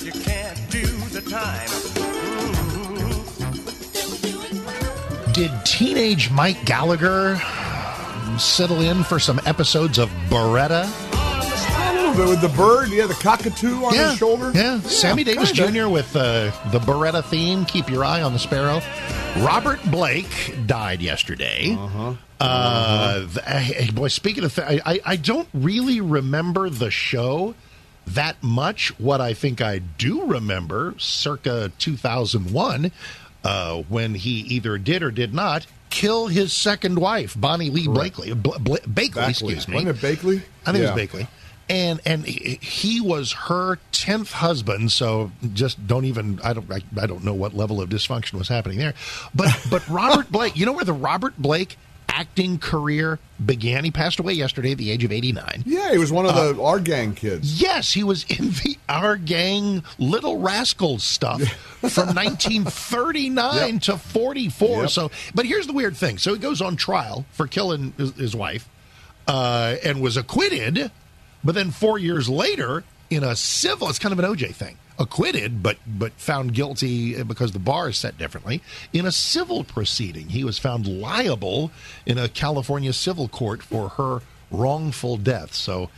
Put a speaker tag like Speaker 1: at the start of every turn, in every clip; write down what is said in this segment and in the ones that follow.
Speaker 1: You can't do the time.
Speaker 2: Did teenage Mike Gallagher settle in for some episodes of Baretta?
Speaker 3: A little bit with the bird. Yeah, the cockatoo on his shoulder.
Speaker 2: Yeah, Sammy Davis
Speaker 3: kinda.
Speaker 2: Jr. with uh, the Baretta theme. Keep your eye on the sparrow. Robert Blake died yesterday. Uh-huh. Uh, th- hey, boy, speaking of, th- I, I, I don't really remember the show that much. What I think I do remember, circa 2001, uh, when he either did or did not kill his second wife, Bonnie Lee Blakely, Bl- Bl- Bakley,
Speaker 3: Bakley.
Speaker 2: excuse me.
Speaker 3: Wasn't it Bakley?
Speaker 2: I think
Speaker 3: Yeah.
Speaker 2: it was Bakley. And and he he was her tenth husband, so just don't even I don't I, I don't know what level of dysfunction was happening there, but but Robert Blake, you know where the Robert Blake acting career began? He passed away yesterday at the age of eighty nine.
Speaker 3: Yeah, he was one of the our gang kids.
Speaker 2: Yes, he was in the Our Gang Little Rascals stuff from 1939
Speaker 3: Yep.
Speaker 2: to 44.
Speaker 3: Yep.
Speaker 2: So, but here's the weird thing. So he goes on trial for killing his, his wife uh, and was acquitted, but then four years later in a civil, it's kind of an OJ thing. Acquitted, but but found guilty because the bar is set differently. In a civil proceeding, he was found liable in a California civil court for her wrongful death. So,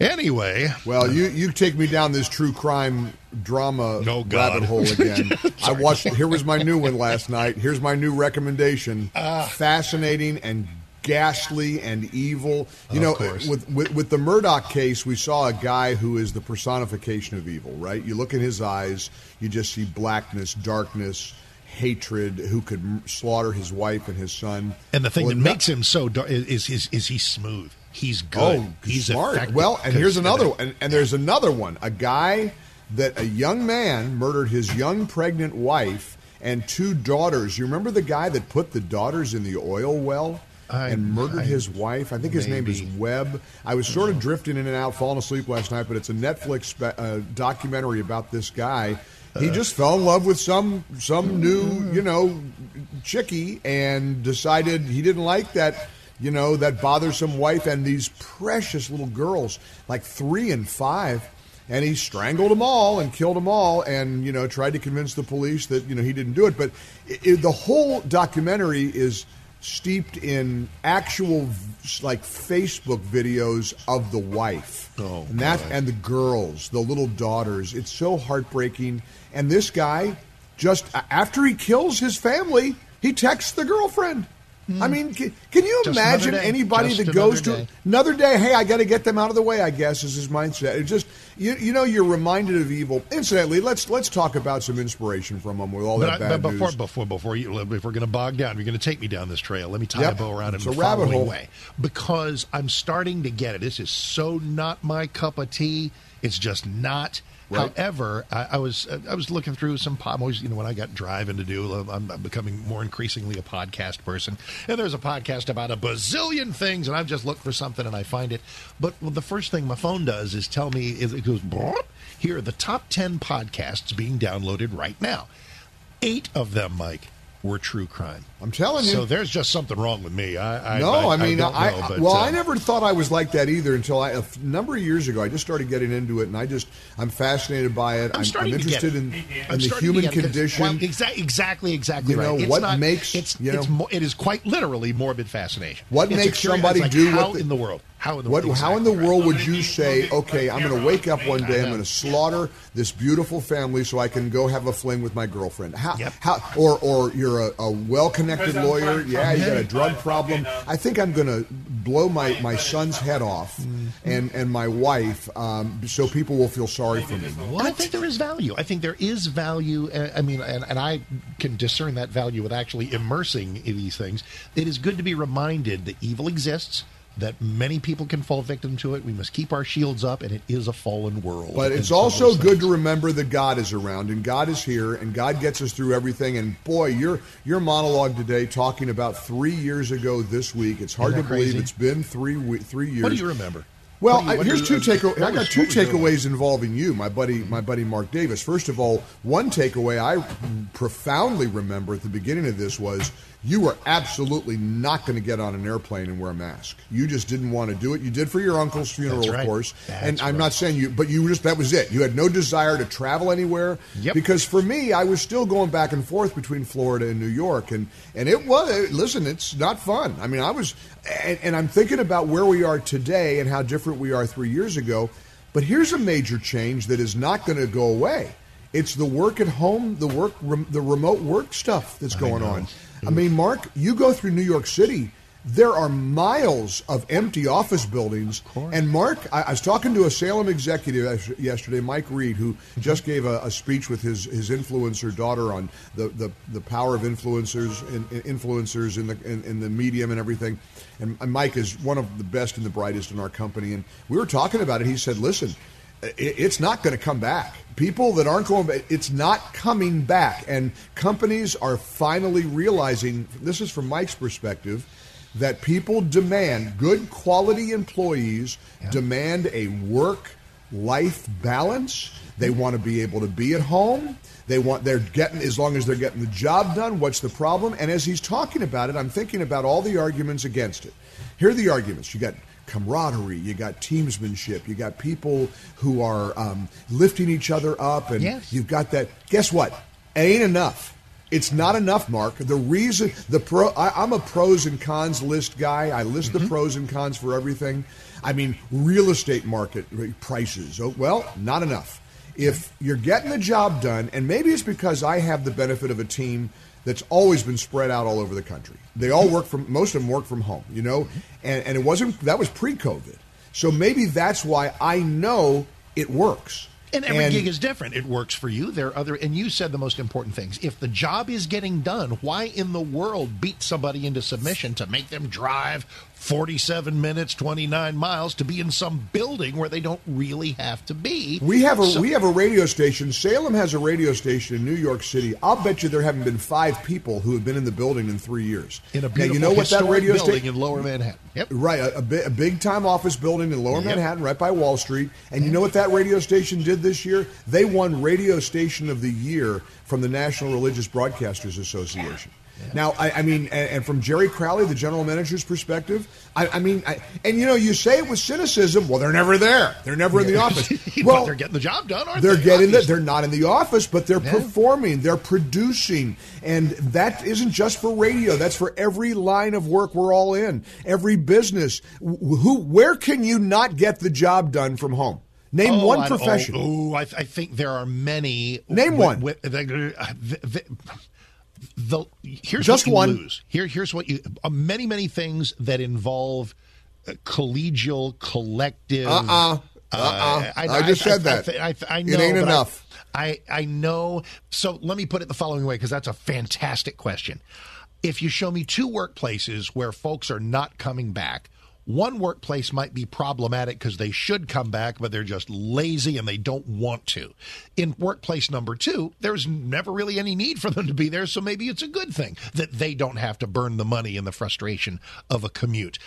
Speaker 2: anyway,
Speaker 3: Well, you you take me down this true crime drama
Speaker 2: No, God.
Speaker 3: rabbit hole again. I watched. Here was my new one last night. Here's my new recommendation.
Speaker 2: Ah.
Speaker 3: Fascinating and ghastly and evil. You know, with, with with the Murdaugh case, we saw a guy who is the personification of evil. Right? You look in his eyes, you just see blackness, darkness. Hatred, who could slaughter his wife and his son,
Speaker 2: And the thing
Speaker 3: Well,
Speaker 2: that makes him so dar- is is is he smooth? He's oh, good.
Speaker 3: Oh,
Speaker 2: he's
Speaker 3: smart.
Speaker 2: effective.
Speaker 3: Well, and here's another one. And, and there's another one. A guy that a young man murdered his young pregnant wife and two daughters. You remember the guy that put the daughters in the oil well?
Speaker 2: I-
Speaker 3: and murdered
Speaker 2: I-
Speaker 3: his wife. I think his name is
Speaker 2: maybe.
Speaker 3: Webb. I was sort of drifting in and out, falling asleep last night, but it's a Netflix spe- uh, documentary about this guy. He just fell in love with some some new, you know, chickie and decided he didn't like that, you know, that bothersome wife and these precious little girls, like three and five. And he strangled them all and killed them all, and you know tried to convince the police that you know he didn't do it. But it, it- the whole documentary is steeped in actual like Facebook videos of the wife.
Speaker 2: Oh,
Speaker 3: and that and the girls, the little daughters. It's so heartbreaking. And this guy just after he kills his family, he texts the girlfriend. I mean, can, can you.
Speaker 2: Just
Speaker 3: imagine anybody
Speaker 2: Just
Speaker 3: that goes to another day? Hey, I got to get them out of the way. I guess is his mindset. It just you, you know you're reminded of evil. Incidentally, let's let's talk about some inspiration from him with all
Speaker 2: But,
Speaker 3: that
Speaker 2: I,
Speaker 3: bad
Speaker 2: but before
Speaker 3: news.
Speaker 2: before before you if we're going to bog down, you're going to take me down this trail. Let me tie
Speaker 3: Yep.
Speaker 2: a bow around it
Speaker 3: It's
Speaker 2: in
Speaker 3: a
Speaker 2: the following
Speaker 3: hole.
Speaker 2: way because I'm starting to get it. This is so not my cup of tea. It's just not.
Speaker 3: Right.
Speaker 2: However, I, I was uh, I was looking through some. pod- always you know when I got driving to do, I'm, I'm becoming more increasingly a podcast person. And there's a podcast about a bazillion things, and I've just looked for something and I find it. But well, the first thing my phone does is tell me is it goes. Here are the top ten podcasts being downloaded right now. Eight of them, Mike, were true crime.
Speaker 3: I'm telling you.
Speaker 2: So there's just something wrong with me. I, I
Speaker 3: no, I, mean,
Speaker 2: don't
Speaker 3: I,
Speaker 2: know, but,
Speaker 3: well,
Speaker 2: uh,
Speaker 3: I never thought I was like that either until I, a number of years ago. I just started getting into it, and I just I'm fascinated by it.
Speaker 2: I'm
Speaker 3: I'm, I'm interested
Speaker 2: it.
Speaker 3: in,
Speaker 2: I'm
Speaker 3: in the human
Speaker 2: get it 'cause-
Speaker 3: condition.
Speaker 2: Well, exa- exactly, exactly
Speaker 3: You
Speaker 2: right.
Speaker 3: know,
Speaker 2: It's
Speaker 3: what
Speaker 2: not-
Speaker 3: makes-
Speaker 2: it's
Speaker 3: you know-
Speaker 2: it's mo- it is quite literally morbid fascination.
Speaker 3: What
Speaker 2: It's
Speaker 3: makes
Speaker 2: curi-
Speaker 3: somebody
Speaker 2: like,
Speaker 3: do
Speaker 2: how
Speaker 3: what the-
Speaker 2: in the world? How in the
Speaker 3: What,
Speaker 2: world?
Speaker 3: how in the
Speaker 2: Exactly
Speaker 3: world would you say, okay, I'm going to wake up one day, I'm going to slaughter this beautiful family so I can go have a fling with my girlfriend? How,
Speaker 2: Yep.
Speaker 3: how, or, or you're a, a well-connected lawyer, yeah, you got a drug problem. I think I'm going to blow my, my son's head off
Speaker 2: Mm-hmm.
Speaker 3: and, and my wife um, so people will feel sorry for me.
Speaker 2: I think there is value. I think there is value. uh, I mean, and, and I can discern that value with actually immersing in these things. It is good to be reminded that evil exists. That many people can fall victim to it. We must keep our shields up, and it is a fallen world.
Speaker 3: But it's also good to remember that God is around and God is here and God gets us through everything. And boy, your your monologue today talking about three years ago this week. It's hard to
Speaker 2: Isn't
Speaker 3: believe it's been three we- three years.
Speaker 2: What do you remember?
Speaker 3: Well,
Speaker 2: you-
Speaker 3: I, here's two takeaways. I got two
Speaker 2: what was your-
Speaker 3: takeaways involving you, my buddy, my buddy Mark Davis. First of all, one takeaway I profoundly remember at the beginning of this was you were absolutely not going to get on an airplane and wear a mask. You just didn't want to do it. You did for your uncle's funeral,
Speaker 2: That's
Speaker 3: of course,
Speaker 2: That's
Speaker 3: and I'm
Speaker 2: right.
Speaker 3: not saying you, but you just that was it. You had no desire to travel anywhere
Speaker 2: Yep.
Speaker 3: because for me, I was still going back and forth between Florida and New York, and and it was listen, it's not fun. I mean, I was, and, and I'm thinking about where we are today and how different we are three years ago. But here's a major change that is not going to go away. It's the work at home, the work, the remote work stuff that's going on. I mean, Mark, you go through New York City. There are miles of empty office buildings. Of And Mark, I, I was talking to a Salem executive yesterday, Mike Reed, who just mm-hmm. gave a, a speech with his, his influencer daughter on the, the, the power of influencers and and influencers in the in, in the medium and everything. And, and Mike is one of the best and the brightest in our company. And we were talking about it. He said, "Listen, it's not going to come back. People that aren't going back, it's not coming back. And companies are finally realizing this is from Mike's perspective that people demand good quality employees demand a work life balance. They mm-hmm. want to be able to be at home. They want they're getting as long as they're getting the job done. What's the problem? And as he's talking about it, I'm thinking about all the arguments against it. Here are the arguments. You got camaraderie. You got teamsmanship. You got people who are um, lifting each other up, and
Speaker 2: Yes.
Speaker 3: you've got that. Guess what? It ain't enough. It's not enough, Mark. The reason the pro, I, I'm a pros and cons list guy. I list the pros and cons for everything. I mean, real estate market prices. Oh, well, not enough. If you're getting the job done, and maybe it's because I have the benefit of a team that's always been spread out all over the country. They all work from most of them work from home, you know, and, and it wasn't that was pre-COVID. So maybe that's why I know it works.
Speaker 2: And every gig is different. It works for you. There are other, and you said the most important things. If the job is getting done, why in the world beat somebody into submission to make them drive 47 minutes, 29 miles to be in some building where they don't really have to be?
Speaker 3: We have a
Speaker 2: So-
Speaker 3: we have a radio station. Salem has a radio station in New York City. I'll bet you there haven't been five people who have been in the building in three years.
Speaker 2: in a
Speaker 3: now,
Speaker 2: beautiful
Speaker 3: you know what that radio
Speaker 2: building
Speaker 3: station
Speaker 2: in Lower Manhattan. Yep.
Speaker 3: Right, a, a, a big time office building in Lower
Speaker 2: Yep.
Speaker 3: Manhattan, right by Wall Street. And you know what that radio station did this year? They won Radio Station of the Year from the National Religious Broadcasters Association. Now, I, I mean, and, and from Jerry Crowley, the general manager's perspective, I, I mean, I, and you know, you say it with cynicism. Well, they're never there. They're never in the office.
Speaker 2: But
Speaker 3: Well,
Speaker 2: they're getting the job done, aren't
Speaker 3: they're
Speaker 2: they?
Speaker 3: getting that. They're not in the office, but they're
Speaker 2: Yeah.
Speaker 3: performing. They're producing, and that isn't just for radio. That's for every line of work we're all in. Every business. Who? Where can you not get the job done from home? Name
Speaker 2: Oh,
Speaker 3: one profession.
Speaker 2: Oh, oh, I, I think there are many.
Speaker 3: Name
Speaker 2: with-
Speaker 3: one.
Speaker 2: with- uh, the, the, the- here's
Speaker 3: Just
Speaker 2: what you
Speaker 3: one.
Speaker 2: lose. Here, here's what you. Uh, many, many things that involve uh, collegial, collective.
Speaker 3: Uh-uh. Uh-uh. I just said that.
Speaker 2: I, I, I
Speaker 3: It ain't
Speaker 2: I-
Speaker 3: enough.
Speaker 2: I, I know. So let me put it the following way because that's a fantastic question. If you show me two workplaces where folks are not coming back, one workplace might be problematic because they should come back, but they're just lazy and they don't want to. In workplace number two, there's never really any need for them to be there, so maybe it's a good thing that they don't have to burn the money and the frustration of a commute.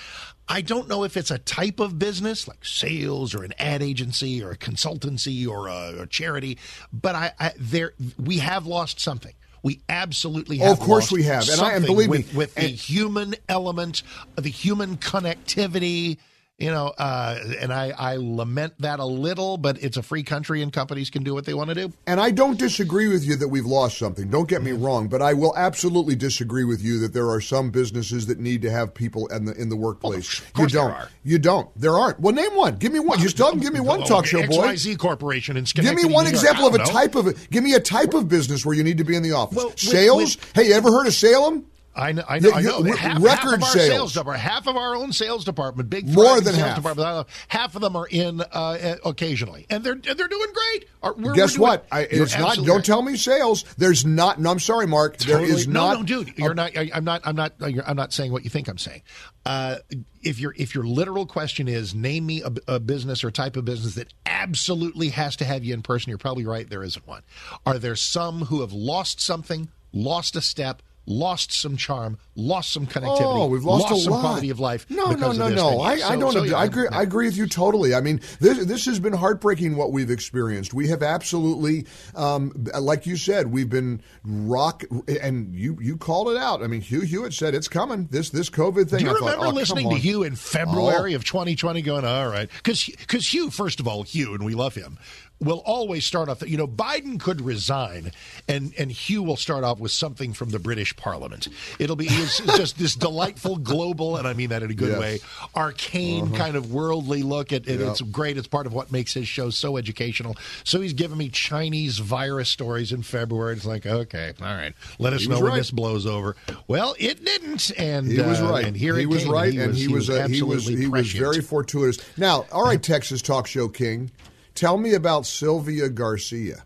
Speaker 2: I don't know if it's a type of business like sales or an ad agency or a consultancy or a, a charity, but I, I there we have lost something. We absolutely have.
Speaker 3: Oh, of course we have. And I- and believe me,
Speaker 2: with, with the human element, the human connectivity. You know, uh, and I, I lament that a little, but it's a free country and companies can do what they want to do.
Speaker 3: And I don't disagree with you that we've lost something. Don't get me wrong, but I will absolutely disagree with you that there are some businesses that need to have people in the in the workplace.
Speaker 2: of course
Speaker 3: you don't.
Speaker 2: there are.
Speaker 3: You don't. There aren't. Well, name one. Give me one. You still give me one talk show boy.
Speaker 2: XYZ Corporation in
Speaker 3: Give me one example of a
Speaker 2: know.
Speaker 3: type of give me a type of business where you need to be in the office.
Speaker 2: Well, with-
Speaker 3: Sales.
Speaker 2: with-
Speaker 3: hey, you ever heard of Salem?
Speaker 2: I know. I know. I know. half, half
Speaker 3: record
Speaker 2: of our
Speaker 3: sales.
Speaker 2: sales department, half of our own sales department, big
Speaker 3: More than
Speaker 2: sales
Speaker 3: half.
Speaker 2: department. uh, Half of them are in uh, occasionally, and they're they're doing great. We're-
Speaker 3: Guess
Speaker 2: we're doing-
Speaker 3: what? I, it's not. Don't
Speaker 2: right.
Speaker 3: tell me sales. There's not. No, I'm sorry, Mark. There
Speaker 2: Totally-
Speaker 3: is
Speaker 2: no,
Speaker 3: not.
Speaker 2: no, dude. You're not. I, I'm not. I'm not. You're, I'm not saying what you think I'm saying. Uh, if your if your literal question is name me a, a business or type of business that absolutely has to have you in person, you're probably right. There isn't one. Are there some who have lost something, lost a step? Lost some charm, lost some connectivity.
Speaker 3: Oh, we've lost, a
Speaker 2: some
Speaker 3: lot.
Speaker 2: quality of life.
Speaker 3: No, no, no, no. I, I don't.
Speaker 2: so,
Speaker 3: agree-
Speaker 2: yeah,
Speaker 3: I agree.
Speaker 2: yeah.
Speaker 3: I agree with you totally. I mean, this this has been heartbreaking what we've experienced. We have absolutely, um, like you said, we've been rock, and you you called it out. I mean, Hugh Hewitt said it's coming. This this COVID thing.
Speaker 2: Do you
Speaker 3: I thought,
Speaker 2: remember
Speaker 3: oh,
Speaker 2: listening to. Hugh in February
Speaker 3: Oh.
Speaker 2: of 2020 going, all right? because Because Hugh, first of all, Hugh, and we love him, will always start off, you know, Biden could resign and, and Hugh will start off with something from the British Parliament. It'll be it's just this delightful global, and I mean that in a good
Speaker 3: Yes.
Speaker 2: way, arcane kind of worldly look at.
Speaker 3: Yeah.
Speaker 2: It's great. It's part of what makes his show so educational. So he's giving me Chinese virus stories in February. It's like, okay, all right, let us
Speaker 3: He
Speaker 2: know when
Speaker 3: right.
Speaker 2: this blows over. Well, it didn't, and
Speaker 3: He was
Speaker 2: uh,
Speaker 3: right.
Speaker 2: And here
Speaker 3: he was
Speaker 2: came,
Speaker 3: right,
Speaker 2: and
Speaker 3: and he was, uh, he was
Speaker 2: absolutely
Speaker 3: he was very fortuitous. Now, all right, Texas talk show king, tell me about Sylvia Garcia.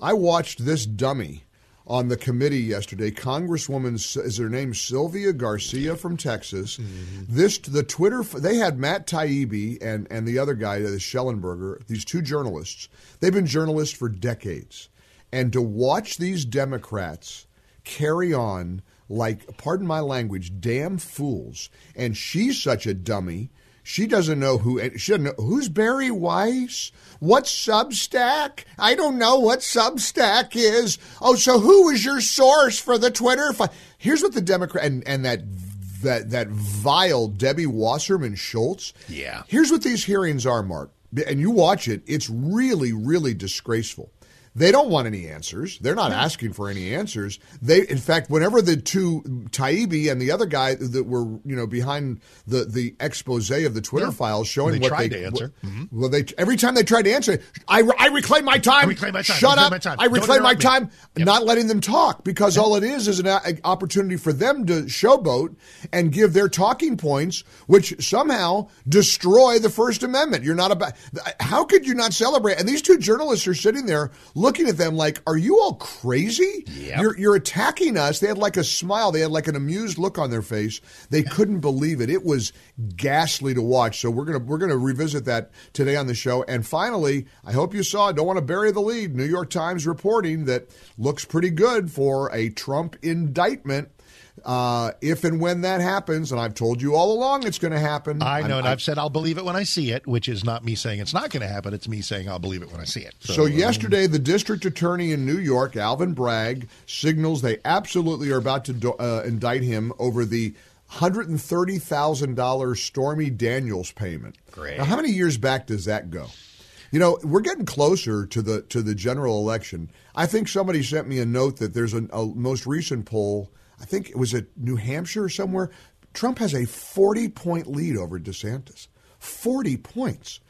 Speaker 3: I watched this dummy on the committee yesterday. Congresswoman is her name Sylvia Garcia from Texas.
Speaker 2: Mm-hmm.
Speaker 3: This the Twitter they had Matt Taibbi and and the other guy, the Shellenberger. These two journalists. They've been journalists for decades, and to watch these Democrats carry on like, pardon my language, damn fools. And she's such a dummy. She doesn't know who. She doesn't know who's Bari Weiss. What Substack? I don't know what Substack is. Oh, so who is your source for the Twitter? Fi-? Here's what the Democrat and, and that that that vile Debbie Wasserman Schultz.
Speaker 2: Yeah.
Speaker 3: Here's what these hearings are, Mark. And you watch it. It's really, really disgraceful. They don't want any answers. They're not asking for any answers. They, in fact, whenever the two Taibbi and the other guy that were, you know, behind the the expose of the Twitter
Speaker 2: Yeah.
Speaker 3: files showing
Speaker 2: They
Speaker 3: what
Speaker 2: tried
Speaker 3: they
Speaker 2: to answer. Mm-hmm.
Speaker 3: Well, they every time they tried to answer, I, I reclaim my time.
Speaker 2: I reclaim my time.
Speaker 3: Shut
Speaker 2: I
Speaker 3: up.
Speaker 2: my time.
Speaker 3: I reclaim my
Speaker 2: me.
Speaker 3: time.
Speaker 2: Yep.
Speaker 3: Not letting them talk because all it is is an a- opportunity for them to showboat and give their talking points, which somehow destroy the First Amendment. You're not about. How could you not celebrate? And these two journalists are sitting there looking at them like, "Are you all crazy?
Speaker 2: Yep.
Speaker 3: You're you're attacking us." They had like a smile. They had like an amused look on their face. They couldn't believe it. It was ghastly to watch. So we're gonna we're gonna revisit that today on the show. And finally, I hope you saw. Don't want to bury the lead. New York Times reporting that looks pretty good for a Trump indictment. Uh, if and when that happens, and I've told you all along it's going to happen.
Speaker 2: I know,
Speaker 3: I'm-
Speaker 2: and I've said I'll believe it when I see it, which is not me saying it's not going to happen. It's me saying I'll believe it when I see it.
Speaker 3: So,
Speaker 2: um,
Speaker 3: yesterday, the district attorney in New York, Alvin Bragg, signals they absolutely are about to do, uh, indict him over the hundred and thirty thousand dollars Stormy Daniels payment.
Speaker 2: Great.
Speaker 3: Now, how many years back does that go? You know, we're getting closer to the to the general election. I think somebody sent me a note that there's a, a most recent poll. I think it was at New Hampshire or somewhere. Trump has a 40 point lead over DeSantis. 40 points.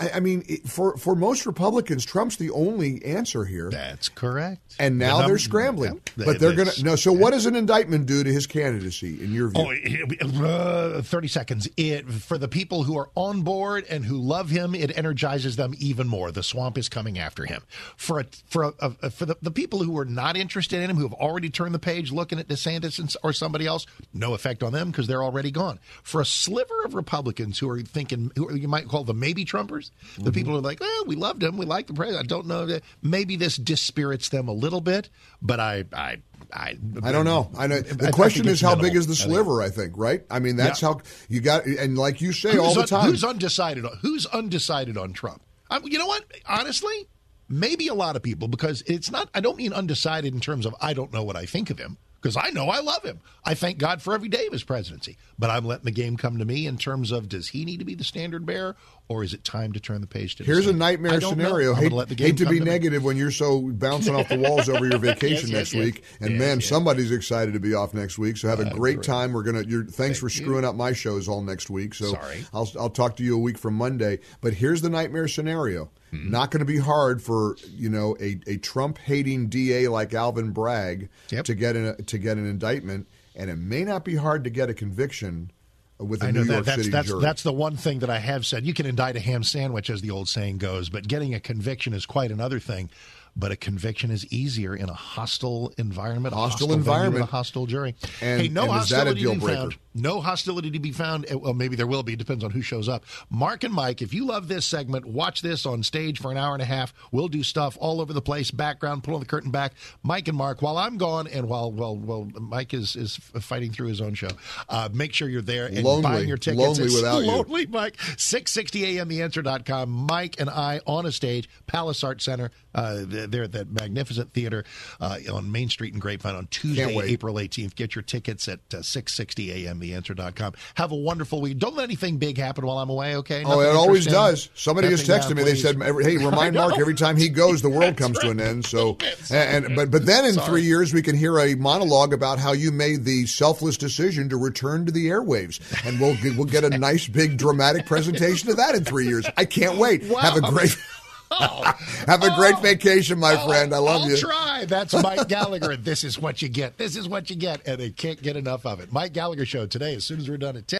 Speaker 3: I, I mean, it, for for most Republicans, Trump's the only answer here.
Speaker 2: that's correct.
Speaker 3: And now
Speaker 2: The num-
Speaker 3: they're scrambling, but they're going to no. So, what does an indictment do to his candidacy, in your view?
Speaker 2: Oh, it- uh, 30 seconds. It for the people who are on board and who love him, it energizes them even more. The swamp is coming after him. For a, for a, a- for the, the people who are not interested in him, who have already turned the page looking at DeSantis and, or somebody else, no effect on them because they're already gone. For a sliver of Republicans who are thinking, who you might call the maybe Trumpers,
Speaker 3: Mm-hmm.
Speaker 2: the people are like, well, we loved him, we like the president. I don't know that maybe this dispirits them a little bit, but I I I,
Speaker 3: I don't know. I know. The
Speaker 2: think
Speaker 3: question is how
Speaker 2: minimal.
Speaker 3: big is the
Speaker 2: I
Speaker 3: sliver? I think right. I mean, that's
Speaker 2: Yeah.
Speaker 3: how you got. And like you say all
Speaker 2: who's
Speaker 3: the
Speaker 2: un-
Speaker 3: time,
Speaker 2: who's undecided? On, who's undecided on Trump? i you know what? Honestly, maybe a lot of people because it's not. I don't mean undecided in terms of I don't know what I think of him because I know I love him. I thank God for every day of his presidency. But I'm letting the game come to me in terms of does he need to be the standard bearer or is it time to turn the page to?
Speaker 3: Here's a nightmare scenario. Hate,
Speaker 2: gonna let the game
Speaker 3: hate to be
Speaker 2: me.
Speaker 3: negative when you're so bouncing off the walls over your vacation
Speaker 2: Yes,
Speaker 3: next
Speaker 2: yes,
Speaker 3: week.
Speaker 2: yes.
Speaker 3: And man, somebody's excited to be off next week. So have a
Speaker 2: Uh,
Speaker 3: great
Speaker 2: great.
Speaker 3: time. We're gonna. You're, thanks for
Speaker 2: you.
Speaker 3: screwing up my shows all next week. So
Speaker 2: Sorry.
Speaker 3: I'll I'll talk to you a week from Monday. But here's the nightmare scenario.
Speaker 2: Hmm.
Speaker 3: Not going to be hard for you know a, a Trump hating DA like Alvin Bragg
Speaker 2: Yep.
Speaker 3: to get an to get an indictment. and it may not be hard to get a conviction with a
Speaker 2: I know
Speaker 3: New
Speaker 2: that
Speaker 3: York
Speaker 2: that's
Speaker 3: City
Speaker 2: that's
Speaker 3: jury.
Speaker 2: that's the one thing that I have said. You can indict a ham sandwich, as the old saying goes, but getting a conviction is quite another thing. But a conviction is easier in a hostile environment, a
Speaker 3: Hostile environment.
Speaker 2: a hostile jury.
Speaker 3: And-
Speaker 2: hey, no
Speaker 3: and is that a
Speaker 2: hostility
Speaker 3: deal breaker?
Speaker 2: found. No hostility to be found. Eh, Well, maybe there will be. Depends on who shows up. Mark and Mike, if you love this segment, watch this on stage for an hour and a half. We'll do stuff all over the place, background, pulling the curtain back. Mike and Mark, while I'm gone, and while while while Mike is is fighting through his own show, uh, make sure you're there and
Speaker 3: Lonely.
Speaker 2: buying your tickets.
Speaker 3: Lonely
Speaker 2: It's
Speaker 3: without you.
Speaker 2: lonely, Mike. 660 AM, theanswer.com. Mike and I on a stage, Palace Art Center. Uh, they're at that magnificent theater uh, on Main Street in Grapevine on Tuesday. April 18th. Get your tickets at uh, 660 AM, theanswer.com. Have a wonderful week. Don't let anything big happen while I'm away, okay?
Speaker 3: Oh, it always does. Somebody just texted me. They said, "Hey, remind Mark every time he goes, the world comes to an end." So,
Speaker 2: That's
Speaker 3: and, but but then in
Speaker 2: Sorry.
Speaker 3: three years, we can hear a monologue about how you made the selfless decision to return to the airwaves, and we'll get, we'll get a nice big dramatic presentation of that in three years. I can't wait. Have a great. Have a great oh. vacation, my oh, friend. I love
Speaker 2: Oh, I'll
Speaker 3: you.
Speaker 2: try. That's Mike Gallagher. this is what you get. This is what you get. And they can't get enough of it. Mike Gallagher Show today, as soon as we're done at 10.